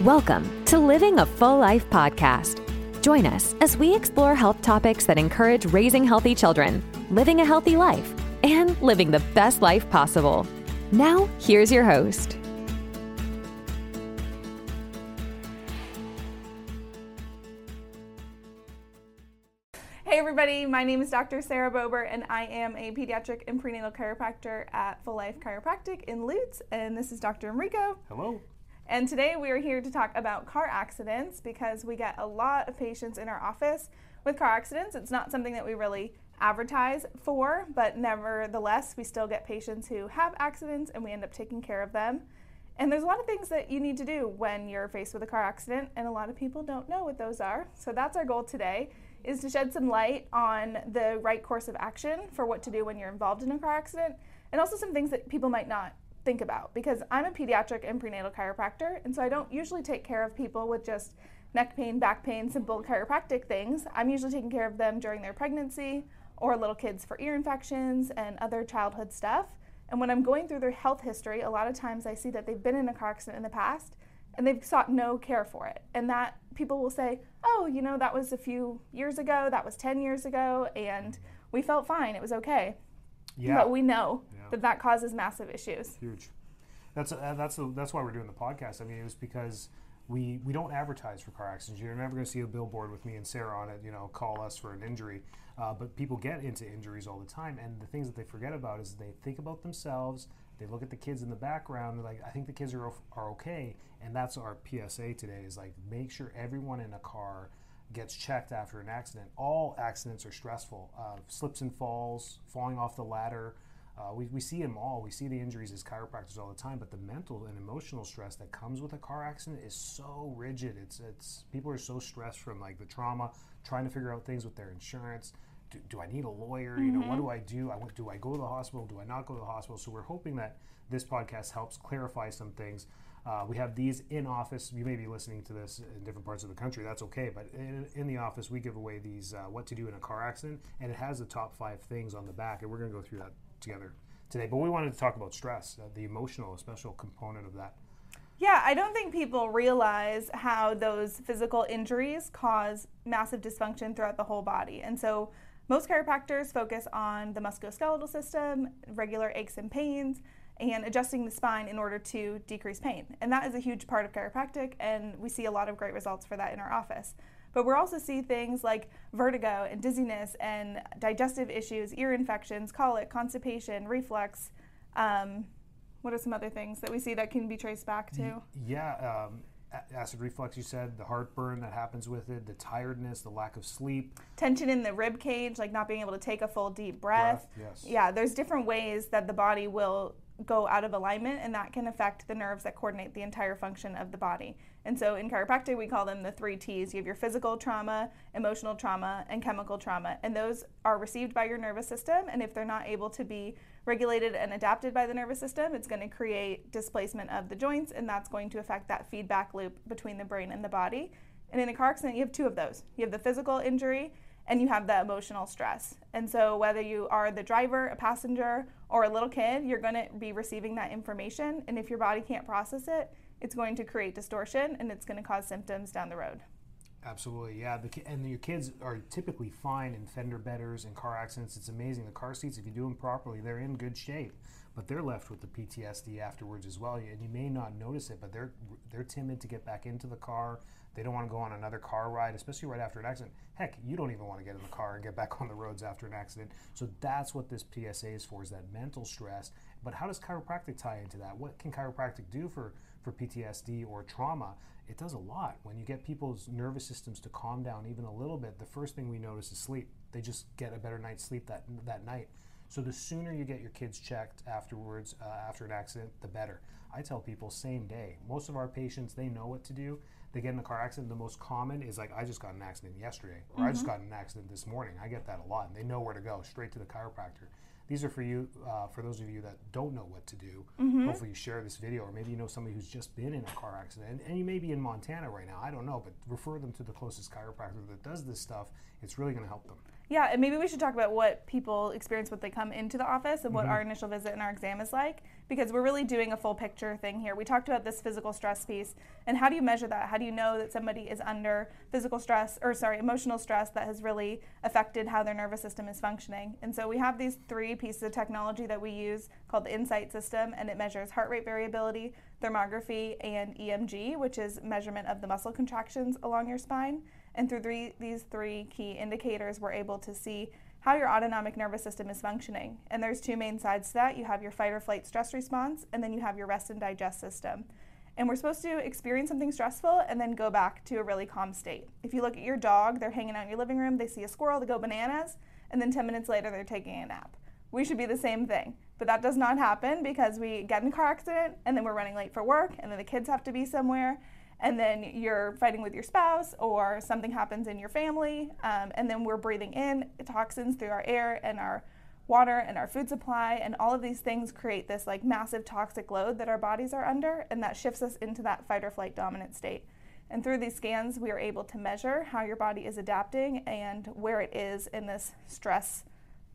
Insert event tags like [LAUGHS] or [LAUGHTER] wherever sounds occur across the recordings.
Welcome to Living a Full Life podcast. Join us as we explore health topics that encourage raising healthy children, living a healthy life, and living the best life possible. Now, here's your host. Hey everybody, my name is Dr. Sarah Bober and I am a pediatric and prenatal chiropractor at Full Life Chiropractic in Lutz and this is Dr. Enrico. Hello. And today we are here to talk about car accidents because we get a lot of patients in our office with car accidents. It's not something that we really advertise for, but nevertheless, we still get patients who have accidents and we end up taking care of them. And there's a lot of things that you need to do when you're faced with a car accident, and a lot of people don't know what those are. So that's our goal today is to shed some light on the right course of action for what to do when you're involved in a car accident, and also some things that people might not think about because I'm a pediatric and prenatal chiropractor, and so I don't usually take care of people with just neck pain, back pain, simple chiropractic things. I'm usually taking care of them during their pregnancy or little kids for ear infections and other childhood stuff. And when I'm going through their health history, a lot of times I see that they've been in a car accident in the past and they've sought no care for it. And that people will say, oh, you know, that was a few years ago, that was 10 years ago, and we felt fine, it was okay. Yeah. But we know Yeah. that that causes massive issues. Huge. That's uh, that's the, that's why we're doing the podcast. I mean, it was because we we don't advertise for car accidents. You're never going to see a billboard with me and Sarah on it. You know, call us for an injury. Uh, but people get into injuries all the time, and the things that they forget about is they think about themselves. They look at the kids in the background. They're like, I think the kids are are okay, and that's our PSA today. Is like make sure everyone in a car gets checked after an accident. All accidents are stressful. Uh, slips and falls, falling off the ladder. Uh, we, we see them all. We see the injuries as chiropractors all the time, but the mental and emotional stress that comes with a car accident is so rigid. It's it's people are so stressed from like the trauma, trying to figure out things with their insurance. Do, do I need a lawyer? You know, what do I do? I do I go to the hospital? Do I not go to the hospital? So we're hoping that this podcast helps clarify some things. Uh, we have these in office. You may be listening to this in different parts of the country. That's okay. But in, in the office, we give away these uh, what to do in a car accident, and it has the top five things on the back, and we're going to go through that together today. But we wanted to talk about stress, uh, the emotional, special component of that. Yeah, I don't think people realize how those physical injuries cause massive dysfunction throughout the whole body. And so most chiropractors focus on the musculoskeletal system, regular aches and pains, and adjusting the spine in order to decrease pain. And that is a huge part of chiropractic, and we see a lot of great results for that in our office. But we're also see things like vertigo and dizziness and digestive issues, ear infections, colic, constipation, reflux. Um, what are some other things that we see that can be traced back to? Yeah, um, acid reflux. You said the heartburn that happens with it, the tiredness, the lack of sleep. Tension in the rib cage, like not being able to take a full deep breath. Breath, yes. Yeah, there's different ways that the body will go out of alignment, and that can affect the nerves that coordinate the entire function of the body. And so in chiropractic, we call them the three T's. You have your physical trauma, emotional trauma, and chemical trauma. And those are received by your nervous system. And if they're not able to be regulated and adapted by the nervous system, it's going to create displacement of the joints, and that's going to affect that feedback loop between the brain and the body. And in a car accident, you have two of those. You have the physical injury and you have the emotional stress. And so, whether you are the driver, a passenger, or a little kid, you're going to be receiving that information. And if your body can't process it, it's going to create distortion and it's going to cause symptoms down the road. Absolutely, yeah. The, and your kids are typically fine in fender benders and car accidents. It's amazing. The car seats, if you do them properly, they're in good shape. But they're left with the PTSD afterwards as well. And you may not notice it, but they're they're timid to get back into the car. They don't want to go on another car ride, especially right after an accident. Heck, you don't even want to get in the car and get back [LAUGHS] on the roads after an accident. So that's what this PSA is for: is that mental stress. But how does chiropractic tie into that? What can chiropractic do for for PTSD or trauma? It does a lot. When you get people's nervous systems to calm down even a little bit, the first thing we notice is sleep. They just get a better night's sleep that that night. So the sooner you get your kids checked afterwards, uh, after an accident, the better. I tell people same day. Most of our patients, they know what to do. They get in a car accident. The most common is like, I just got in an accident yesterday, or I just got in an accident this morning. I get that a lot, and they know where to go, straight to the chiropractor. These are for you, uh, for those of you that don't know what to do. Hopefully, you share this video, or maybe you know somebody who's just been in a car accident, and, and you may be in Montana right now. I don't know, but refer them to the closest chiropractor that does this stuff it's really going to help them. Yeah, and maybe we should talk about what people experience when they come into the office and what mm-hmm. our initial visit and our exam is like because we're really doing a full picture thing here. We talked about this physical stress piece and how do you measure that? How do you know that somebody is under physical stress or sorry, emotional stress that has really affected how their nervous system is functioning? And so we have these three pieces of technology that we use called the Insight system and it measures heart rate variability, thermography, and EMG, which is measurement of the muscle contractions along your spine. And through three, these three key indicators, we're able to see how your autonomic nervous system is functioning. And there's two main sides to that. You have your fight or flight stress response, and then you have your rest and digest system. And we're supposed to experience something stressful and then go back to a really calm state. If you look at your dog, they're hanging out in your living room, they see a squirrel, they go bananas, and then 10 minutes later they're taking a nap. We should be the same thing. But that does not happen because we get in a car accident and then we're running late for work and then the kids have to be somewhere and then you're fighting with your spouse or something happens in your family um, and then we're breathing in toxins through our air and our water and our food supply and all of these things create this like massive toxic load that our bodies are under and that shifts us into that fight or flight dominant state. And through these scans we are able to measure how your body is adapting and where it is in this stress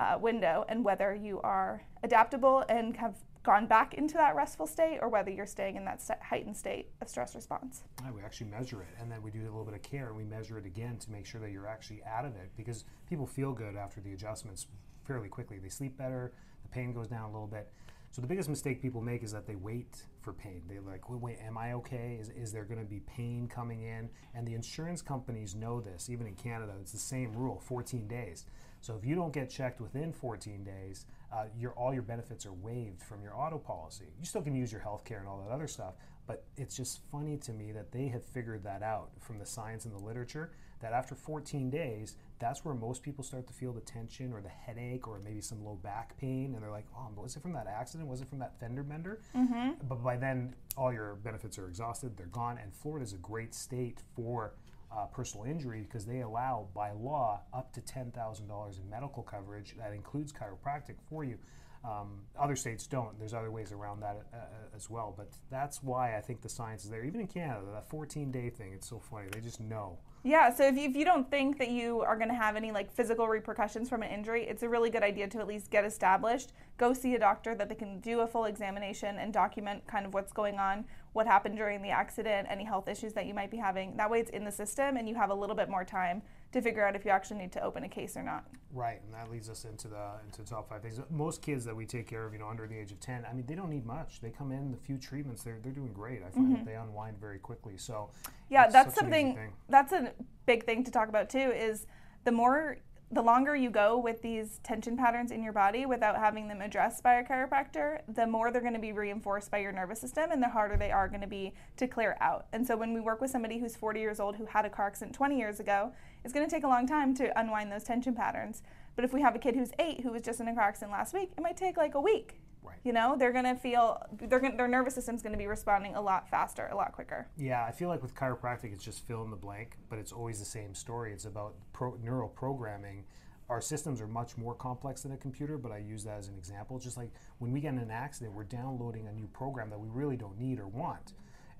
uh, window and whether you are adaptable and have gone back into that restful state or whether you're staying in that heightened state of stress response. Yeah, we actually measure it and then we do a little bit of care and we measure it again to make sure that you're actually out of it because people feel good after the adjustments fairly quickly. They sleep better, the pain goes down a little bit. So the biggest mistake people make is that they wait for pain. They're like, wait, wait am I okay? Is, is there going to be pain coming in? And the insurance companies know this. Even in Canada, it's the same rule 14 days. So if you don't get checked within 14 days, uh, your, all your benefits are waived from your auto policy. You still can use your health care and all that other stuff, but it's just funny to me that they have figured that out from the science and the literature that after 14 days, that's where most people start to feel the tension or the headache or maybe some low back pain. And they're like, oh, was it from that accident? Was it from that fender bender? Mm-hmm. But by then, all your benefits are exhausted, they're gone. And Florida is a great state for uh, personal injury because they allow by law up to $10,000 in medical coverage that includes chiropractic for you. Um, other states don't. There's other ways around that uh, uh as well. But that's why I think the science is there. Even in Canada, that 14 day thing, it's so funny. They just know. Yeah, so if you, if you don't think that you are going to have any like physical repercussions from an injury, it's a really good idea to at least get established. Go see a doctor that they can do a full examination and document kind of what's going on, what happened during the accident, any health issues that you might be having. That way it's in the system and you have a little bit more time to figure out if you actually need to open a case or not. Right, and that leads us into the into the top five things. Most kids that we take care of, you know, under the age of ten, I mean, they don't need much. They come in, the few treatments, they're they're doing great. I find mm-hmm. that they unwind very quickly. So yeah, that's something. That's a big thing to talk about too. Is the more the longer you go with these tension patterns in your body without having them addressed by a chiropractor, the more they're going to be reinforced by your nervous system and the harder they are going to be to clear out. And so when we work with somebody who's 40 years old who had a car accident 20 years ago, it's going to take a long time to unwind those tension patterns. But if we have a kid who's 8 who was just in a car accident last week, it might take like a week Right. You know, they're going to feel they're gonna, their nervous system's going to be responding a lot faster, a lot quicker. Yeah, I feel like with chiropractic, it's just fill in the blank, but it's always the same story. It's about pro, neural programming. Our systems are much more complex than a computer, but I use that as an example. Just like when we get in an accident, we're downloading a new program that we really don't need or want.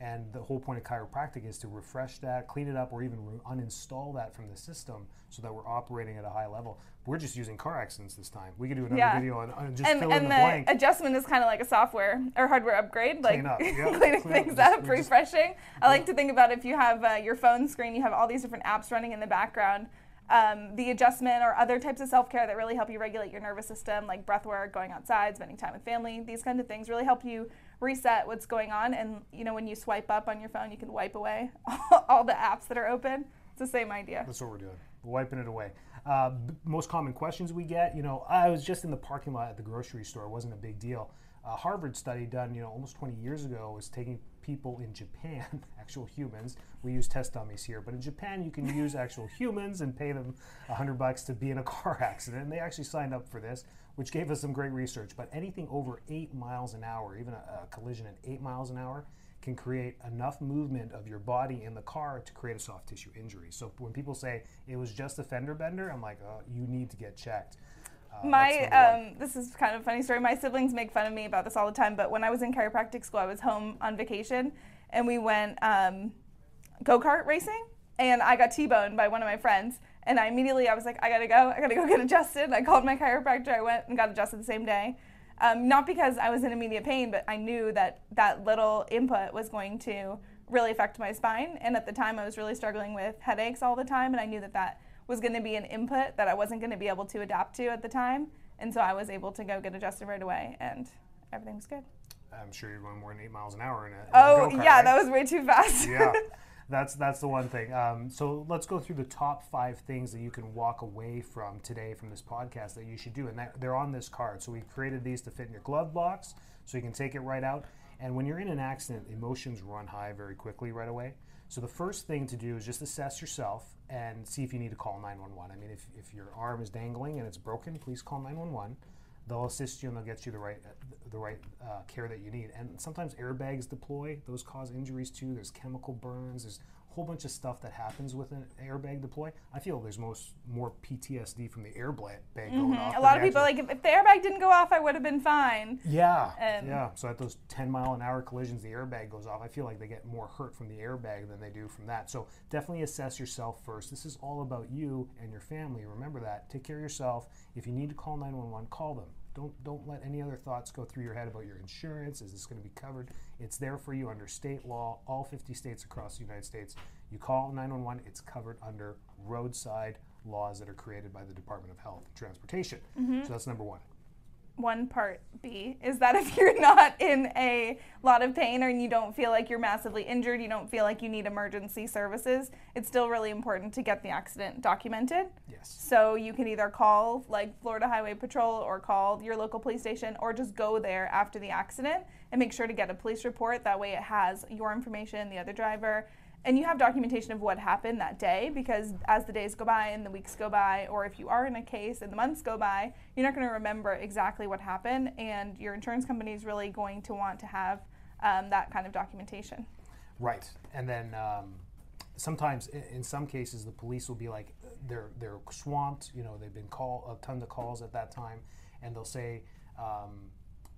And the whole point of chiropractic is to refresh that, clean it up, or even re- uninstall that from the system so that we're operating at a high level. We're just using car accidents this time. We could do another yeah. video on, on just and, fill and in the, the blank. adjustment is kind of like a software or hardware upgrade, like clean up. [LAUGHS] Cleaning clean things up, up, refreshing. I like to think about if you have uh, your phone screen, you have all these different apps running in the background. Um, the adjustment or other types of self care that really help you regulate your nervous system, like breath work, going outside, spending time with family, these kind of things really help you reset what's going on. And you know, when you swipe up on your phone, you can wipe away [LAUGHS] all the apps that are open. It's the same idea. That's what we're doing. Wiping it away. Uh, most common questions we get, you know, I was just in the parking lot at the grocery store. It wasn't a big deal. A Harvard study done, you know, almost 20 years ago was taking people in Japan, [LAUGHS] actual humans. We use test dummies here, but in Japan you can use actual humans and pay them 100 bucks to be in a [LAUGHS] car accident. And they actually signed up for this which gave us some great research. But anything over eight miles an hour, even a, a, collision at eight miles an hour, can create enough movement of your body in the car to create a soft tissue injury. So when people say it was just a fender bender, I'm like, oh, you need to get checked. Uh, my um, this is kind of a funny story. My siblings make fun of me about this all the time. But when I was in chiropractic school, I was home on vacation, and we went um, go kart racing, and I got T-boned by one of my friends And I immediately, I was like, I gotta go. I gotta go get adjusted. I called my chiropractor. I went and got adjusted the same day. Um, not because I was in immediate pain, but I knew that that little input was going to really affect my spine. And at the time, I was really struggling with headaches all the time. And I knew that that was going to be an input that I wasn't going to be able to adapt to at the time. And so I was able to go get adjusted right away, and everything was good. I'm sure you're going more than eight miles an hour in it. Oh, yeah, right? that was way too fast. yeah, [LAUGHS] that's that's the one thing. Um, so let's go through the top five things that you can walk away from today from this podcast that you should do, and that, they're on this card. So we created these to fit in your glove box, so you can take it right out. And when you're in an accident, emotions run high very quickly right away. So the first thing to do is just assess yourself and see if you need to call 911. I mean, if, if your arm is dangling and it's broken, please call 911 they'll assist you and they'll get you the right the right uh, care that you need. And sometimes airbags deploy; those cause injuries too. There's chemical burns. There's whole bunch of stuff that happens with an airbag deploy. I feel there's most more PTSD from the airbag going off. A lot of people like if, if the airbag didn't go off, I would have been fine. yeah, Um, yeah. So at those 10 mile an hour collisions, the airbag goes off. I feel like they get more hurt from the airbag than they do from that. So definitely assess yourself first. This is all about you and your family. Remember that. Take care of yourself. If you need to call 911, call them. Don't don't let any other thoughts go through your head about your insurance. Is this going to be covered? It's there for you under state law. All 50 states across the United States. You call 911. It's covered under roadside laws that are created by the Department of Health and Transportation. Mm-hmm. So that's number one. One part B is that if [LAUGHS] you're not in a lot of pain or you don't feel like you're massively injured, you don't feel like you need emergency services, it's still really important to get the accident documented. Yes. So you can either call like Florida Highway Patrol or call your local police station or just go there after the accident and make sure to get a police report. That way it has your information, the other driver, and you have documentation of what happened that day because as the days go by and the weeks go by, or if you are in a case and the months go by, you're not going to remember exactly what happened, and your insurance company is really going to want to have um, that kind of documentation. Right, and then um, sometimes, in some cases, the police will be like, they're they're swamped. You know, they've been call a ton of calls at that time, and they'll say, um,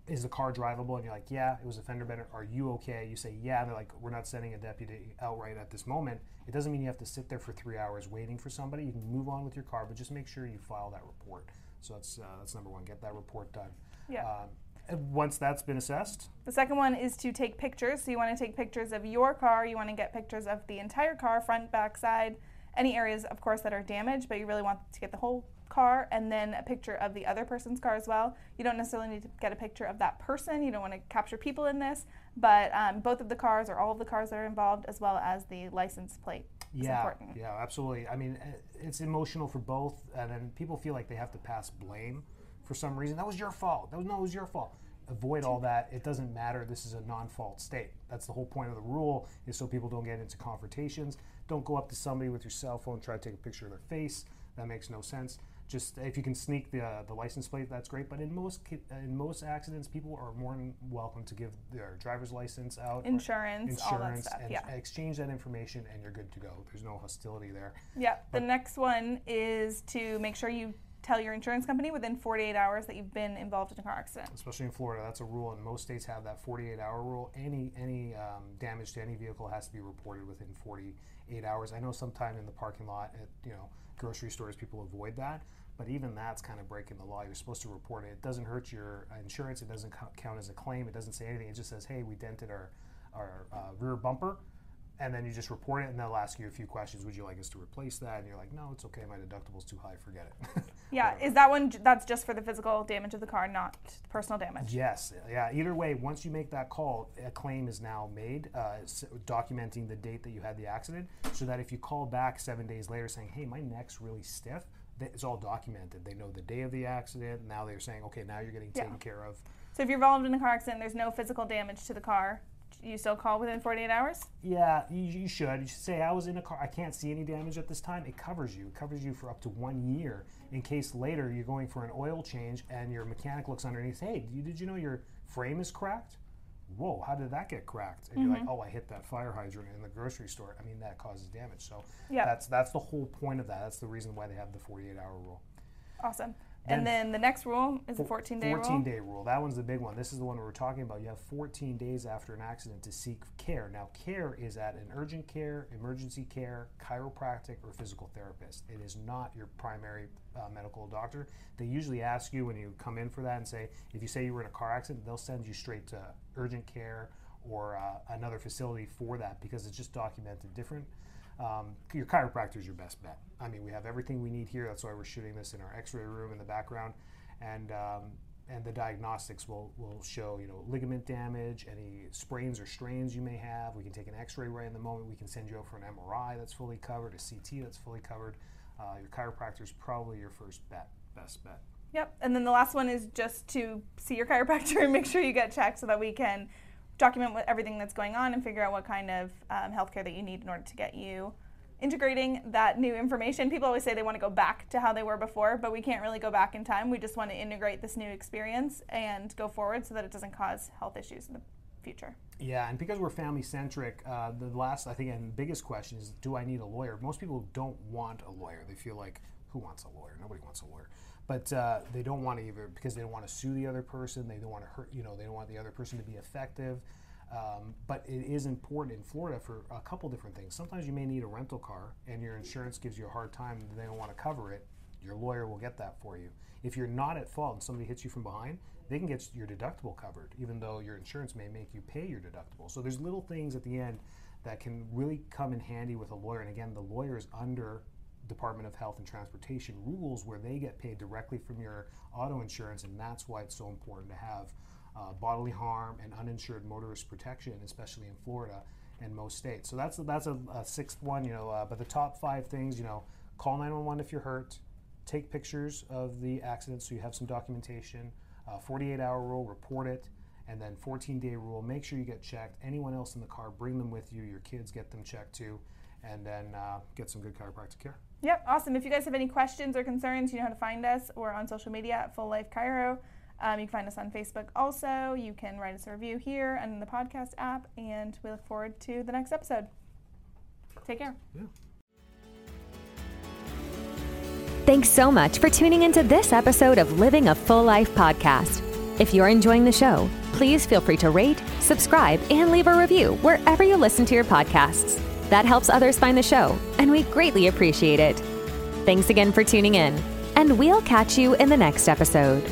"Is the car drivable?" And you're like, "Yeah, it was a fender bender. Are you okay?" You say, "Yeah." They're like, "We're not sending a deputy out right at this moment." It doesn't mean you have to sit there for three hours waiting for somebody. You can move on with your car, but just make sure you file that report. So that's uh, that's number one. Get that report done. Yeah. Um, and once that's been assessed, The second one is to take pictures. So you want to take pictures of your car. You want to get pictures of the entire car, front, back, side, any areas, of course, that are damaged, but you really want to get the whole car and then a picture of the other person's car as well. You don't necessarily need to get a picture of that person. You don't want to capture people in this, but um, both of the cars or all of the cars that are involved, as well as the license plate, is yeah, important. Yeah, absolutely. I mean, uh, it's emotional for both, and then people feel like they have to pass blame for some reason. That was your fault. That was no, it was your fault. Avoid all that. It doesn't matter. This is a non-fault state. That's the whole point of the rule, is so people don't get into confrontations. Don't go up to somebody with your cell phone, try to take a picture of their face. That makes no sense. Just if you can sneak the, uh, the license plate, that's great. But in most in most accidents, people are more than welcome to give their driver's license out, Insurance, all that insurance, stuff, and yeah. exchange that information, and you're good to go. There's no hostility there. Yeah. The next one is to make sure you tell your insurance company within 48 hours that you've been involved in a car accident. especially in Florida. That's a rule, and most states have that 48-hour rule. Any any um, damage to any vehicle has to be reported within 48 hours. I know sometime in the parking lot at you know grocery stores, people avoid that, but even that's kind of breaking the law. You're supposed to report it. It doesn't hurt your insurance. It doesn't count as a claim. It doesn't say anything. It just says, "Hey, we dented our our uh, rear bumper." And then you just report it, and they'll ask you a few questions. Would you like us to replace that? And you're like, no, it's okay. My deductible's too high. Forget it. [LAUGHS] Yeah, is that one? That's just for the physical damage of the car, not personal damage. Yes, yeah. Either way, once you make that call, a claim is now made, uh, documenting the date that you had the accident, so that if you call back seven days later saying, "Hey, my neck's really stiff," it's all documented. They know the day of the accident. Now they're saying, "Okay, now you're getting Yeah. taken care of." So if you're involved in a car accident, there's no physical damage to the car. You still call within 48 hours. Yeah, you, you should. You should say, "I was in a car. I can't see any damage at this time." It covers you. It covers you for up to one year in case later you're going for an oil change and your mechanic looks underneath. Hey, you, did you know your frame is cracked? Whoa, how did that get cracked? And you're like, mm-hmm. oh, I hit that fire hydrant in the grocery store. I mean, that causes damage. So Yeah. that's that's the whole point of that. That's the reason why they have the 48 hour rule. Awesome. And then the next rule is a 14 day 14 rule. day rule. That one's the big one. This is the one we're talking about. You have 14 days after an accident to seek care. Now, care is at an urgent care, emergency care, chiropractic, or physical therapist. It is not your primary uh, medical doctor. They usually ask you when you come in for that and say, if you say you were in a car accident, they'll send you straight to urgent care or uh, another facility for that because it's just documented different. Um, your chiropractor is your best bet. I mean, we have everything we need here. That's why we're shooting this in our X-ray room in the background, and um, and the diagnostics will, will show you know ligament damage, any sprains or strains you may have. We can take an X-ray right in the moment. We can send you out for an MRI that's fully covered, a CT that's fully covered. Uh, your chiropractor is probably your first bet, best bet. Yep. And then the last one is just to see your chiropractor and make sure you get checked so that we can document what, everything that's going on and figure out what kind of um, healthcare that you need in order to get you integrating that new information. People always say they want to go back to how they were before, but we can't really go back in time. We just want to integrate this new experience and go forward so that it doesn't cause health issues in the future. Yeah, and because we're family centric, uh, the last I think and biggest question is, do I need a lawyer? Most people don't want a lawyer. They feel like, who wants a lawyer? Nobody wants a lawyer. But uh, they don't want to either because they don't want to sue the other person. They don't want to hurt. You know, they don't want the other person to be effective. Um, but it is important in Florida for a couple different things. Sometimes you may need a rental car and your insurance gives you a hard time and they don't want to cover it. Your lawyer will get that for you. If you're not at fault and somebody hits you from behind, they can get your deductible covered, even though your insurance may make you pay your deductible. So there's little things at the end that can really come in handy with a lawyer. And again, the lawyer is under Department of Health and Transportation rules where they get paid directly from your auto insurance, and that's why it's so important to have uh, bodily harm and uninsured motorist protection, especially in Florida and most states. So that's that's a, a sixth one, you know. Uh, but the top five things, you know, call 911 if you're hurt, take pictures of the accident so you have some documentation. Uh, 48 hour rule, report it, and then 14 day rule. Make sure you get checked. Anyone else in the car, bring them with you. Your kids get them checked too, and then uh, get some good chiropractic care. Yep, awesome. If you guys have any questions or concerns, you know how to find us. We're on social media at Full Life Chiro. Um, you can find us on Facebook also. You can write us a review here and in the podcast app, and we look forward to the next episode. Take care. Yeah. Thanks so much for tuning into this episode of Living a Full Life podcast. If you're enjoying the show, please feel free to rate, subscribe, and leave a review wherever you listen to your podcasts. That helps others find the show, and we greatly appreciate it. Thanks again for tuning in, and we'll catch you in the next episode.